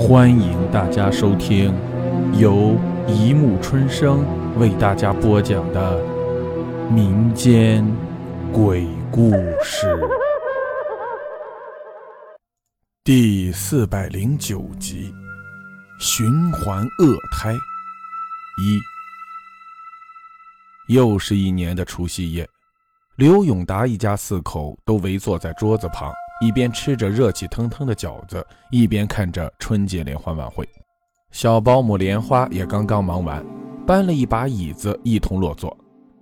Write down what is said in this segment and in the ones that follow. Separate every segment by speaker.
Speaker 1: 欢迎大家收听由一木春生为大家播讲的民间鬼故事第四百零九集：循环恶胎一。又是一年的除夕夜，刘永达一家四口都围坐在桌子旁。一边吃着热气腾腾的饺子，一边看着春节联欢晚会。小保姆莲花也刚刚忙完，搬了一把椅子，一同落座。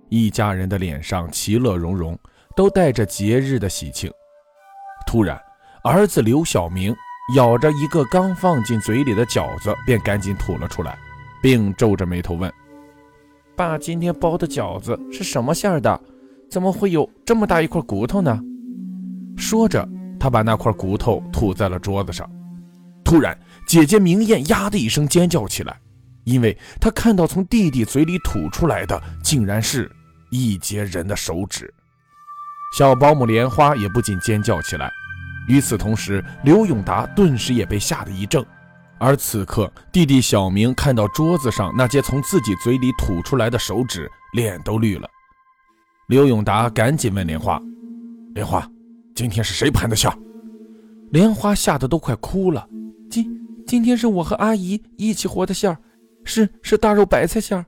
Speaker 1: 一家人的脸上其乐融融，都带着节日的喜庆。突然，儿子刘小明咬着一个刚放进嘴里的饺子，便赶紧吐了出来，并皱着眉头问：“爸，今天包的饺子是什么馅儿的？怎么会有这么大一块骨头呢？”说着。他把那块骨头吐在了桌子上，突然，姐姐明艳呀的一声尖叫起来，因为她看到从弟弟嘴里吐出来的竟然是一截人的手指。小保姆莲花也不禁尖叫起来。与此同时，刘永达顿时也被吓得一怔。而此刻，弟弟小明看到桌子上那截从自己嘴里吐出来的手指，脸都绿了。刘永达赶紧问莲花：“莲花。”今天是谁盘的馅？莲花吓得都快哭了。今今天是我和阿姨一起和的馅儿，是是大肉白菜馅儿。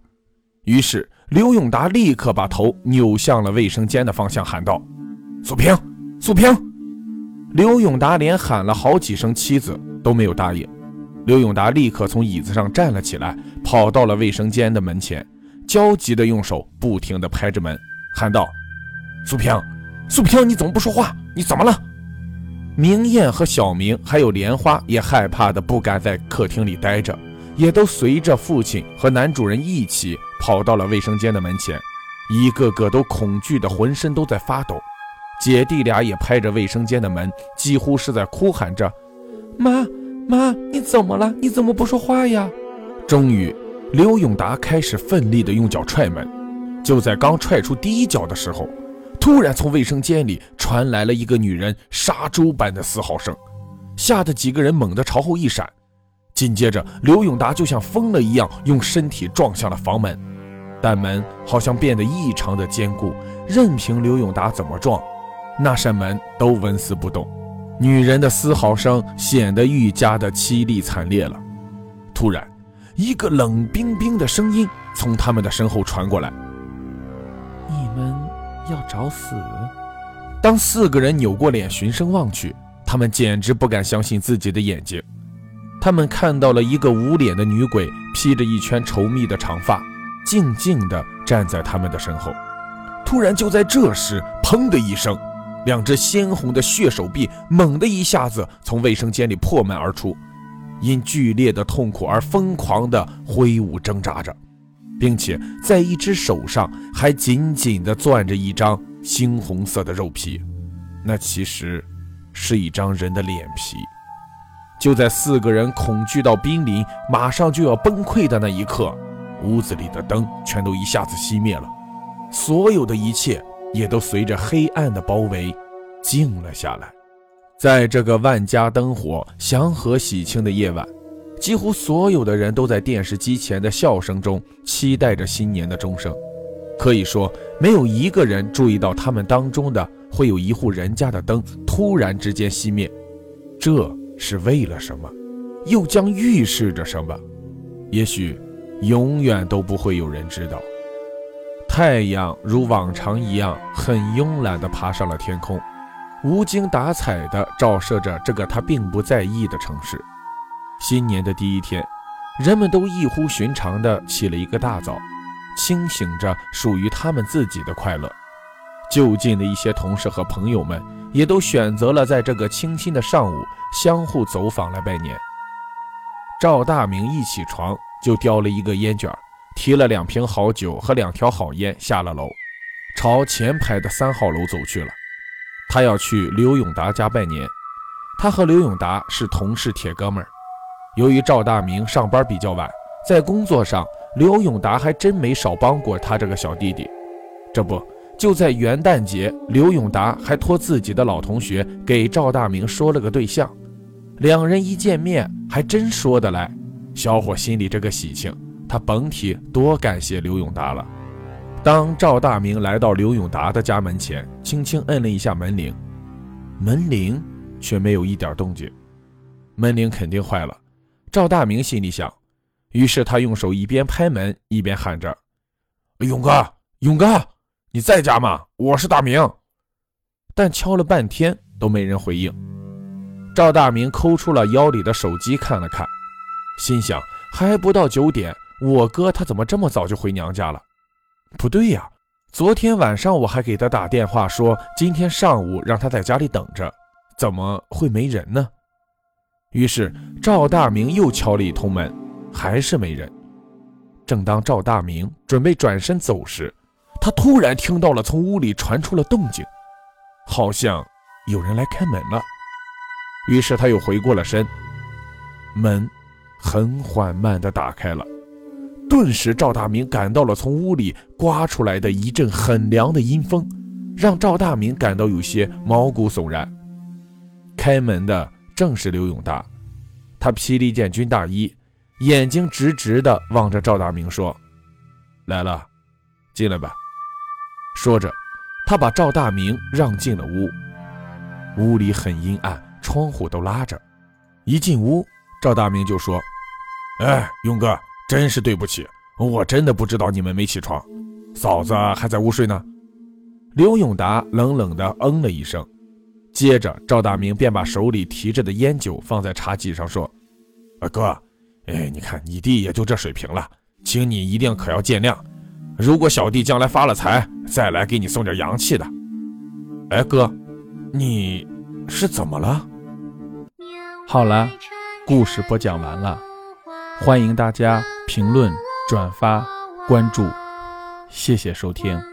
Speaker 1: 于是刘永达立刻把头扭向了卫生间的方向，喊道：“素萍，素萍！”刘永达连喊了好几声，妻子都没有答应。刘永达立刻从椅子上站了起来，跑到了卫生间的门前，焦急地用手不停地拍着门，喊道：“素萍！”素萍，你怎么不说话？你怎么了？明艳和小明还有莲花也害怕的不敢在客厅里待着，也都随着父亲和男主人一起跑到了卫生间的门前，一个个都恐惧的浑身都在发抖。姐弟俩也拍着卫生间的门，几乎是在哭喊着：“妈妈，你怎么了？你怎么不说话呀？”终于，刘永达开始奋力的用脚踹门。就在刚踹出第一脚的时候。突然，从卫生间里传来了一个女人杀猪般的嘶嚎声，吓得几个人猛地朝后一闪。紧接着，刘永达就像疯了一样，用身体撞向了房门，但门好像变得异常的坚固，任凭刘永达怎么撞，那扇门都纹丝不动。女人的嘶嚎声显得愈加的凄厉惨烈了。突然，一个冷冰冰的声音从他们的身后传过来。要找死！当四个人扭过脸循声望去，他们简直不敢相信自己的眼睛。他们看到了一个无脸的女鬼，披着一圈稠密的长发，静静地站在他们的身后。突然，就在这时，砰的一声，两只鲜红的血手臂猛地一下子从卫生间里破门而出，因剧烈的痛苦而疯狂地挥舞挣扎着。并且在一只手上还紧紧地攥着一张猩红色的肉皮，那其实是一张人的脸皮。就在四个人恐惧到濒临马上就要崩溃的那一刻，屋子里的灯全都一下子熄灭了，所有的一切也都随着黑暗的包围静了下来。在这个万家灯火、祥和喜庆的夜晚。几乎所有的人都在电视机前的笑声中期待着新年的钟声，可以说没有一个人注意到他们当中的会有一户人家的灯突然之间熄灭，这是为了什么？又将预示着什么？也许永远都不会有人知道。太阳如往常一样很慵懒地爬上了天空，无精打采地照射着这个他并不在意的城市。新年的第一天，人们都异乎寻常地起了一个大早，清醒着属于他们自己的快乐。就近的一些同事和朋友们也都选择了在这个清新的上午相互走访来拜年。赵大明一起床就叼了一个烟卷，提了两瓶好酒和两条好烟，下了楼，朝前排的三号楼走去了。他要去刘永达家拜年。他和刘永达是同事铁哥们儿。由于赵大明上班比较晚，在工作上，刘永达还真没少帮过他这个小弟弟。这不，就在元旦节，刘永达还托自己的老同学给赵大明说了个对象。两人一见面还真说得来。小伙心里这个喜庆，他甭提多感谢刘永达了。当赵大明来到刘永达的家门前，轻轻摁了一下门铃，门铃却没有一点动静。门铃肯定坏了，赵大明心里想。于是他用手一边拍门一边喊着：“勇哥，勇哥，你在家吗？我是大明。”但敲了半天都没人回应。赵大明抠出了腰里的手机看了看，心想：还不到九点，我哥他怎么这么早就回娘家了？不对呀，昨天晚上我还给他打电话说今天上午让他在家里等着，怎么会没人呢？于是赵大明又敲了一通门。还是没人。正当赵大明准备转身走时，他突然听到了从屋里传出了动静，好像有人来开门了。于是他又回过了身，门很缓慢地打开了。顿时，赵大明感到了从屋里刮出来的一阵很凉的阴风，让赵大明感到有些毛骨悚然。开门的正是刘永达，他披了一件军大衣。眼睛直直地望着赵大明说：“来了，进来吧。”说着，他把赵大明让进了屋。屋里很阴暗，窗户都拉着。一进屋，赵大明就说：“哎，勇哥，真是对不起，我真的不知道你们没起床，嫂子还在屋睡呢。”刘永达冷冷地嗯了一声，接着赵大明便把手里提着的烟酒放在茶几上说：“啊，哥。”哎，你看你弟也就这水平了，请你一定可要见谅。如果小弟将来发了财，再来给你送点洋气的。哎，哥，你是怎么了？
Speaker 2: 好了，故事播讲完了，欢迎大家评论、转发、关注，谢谢收听。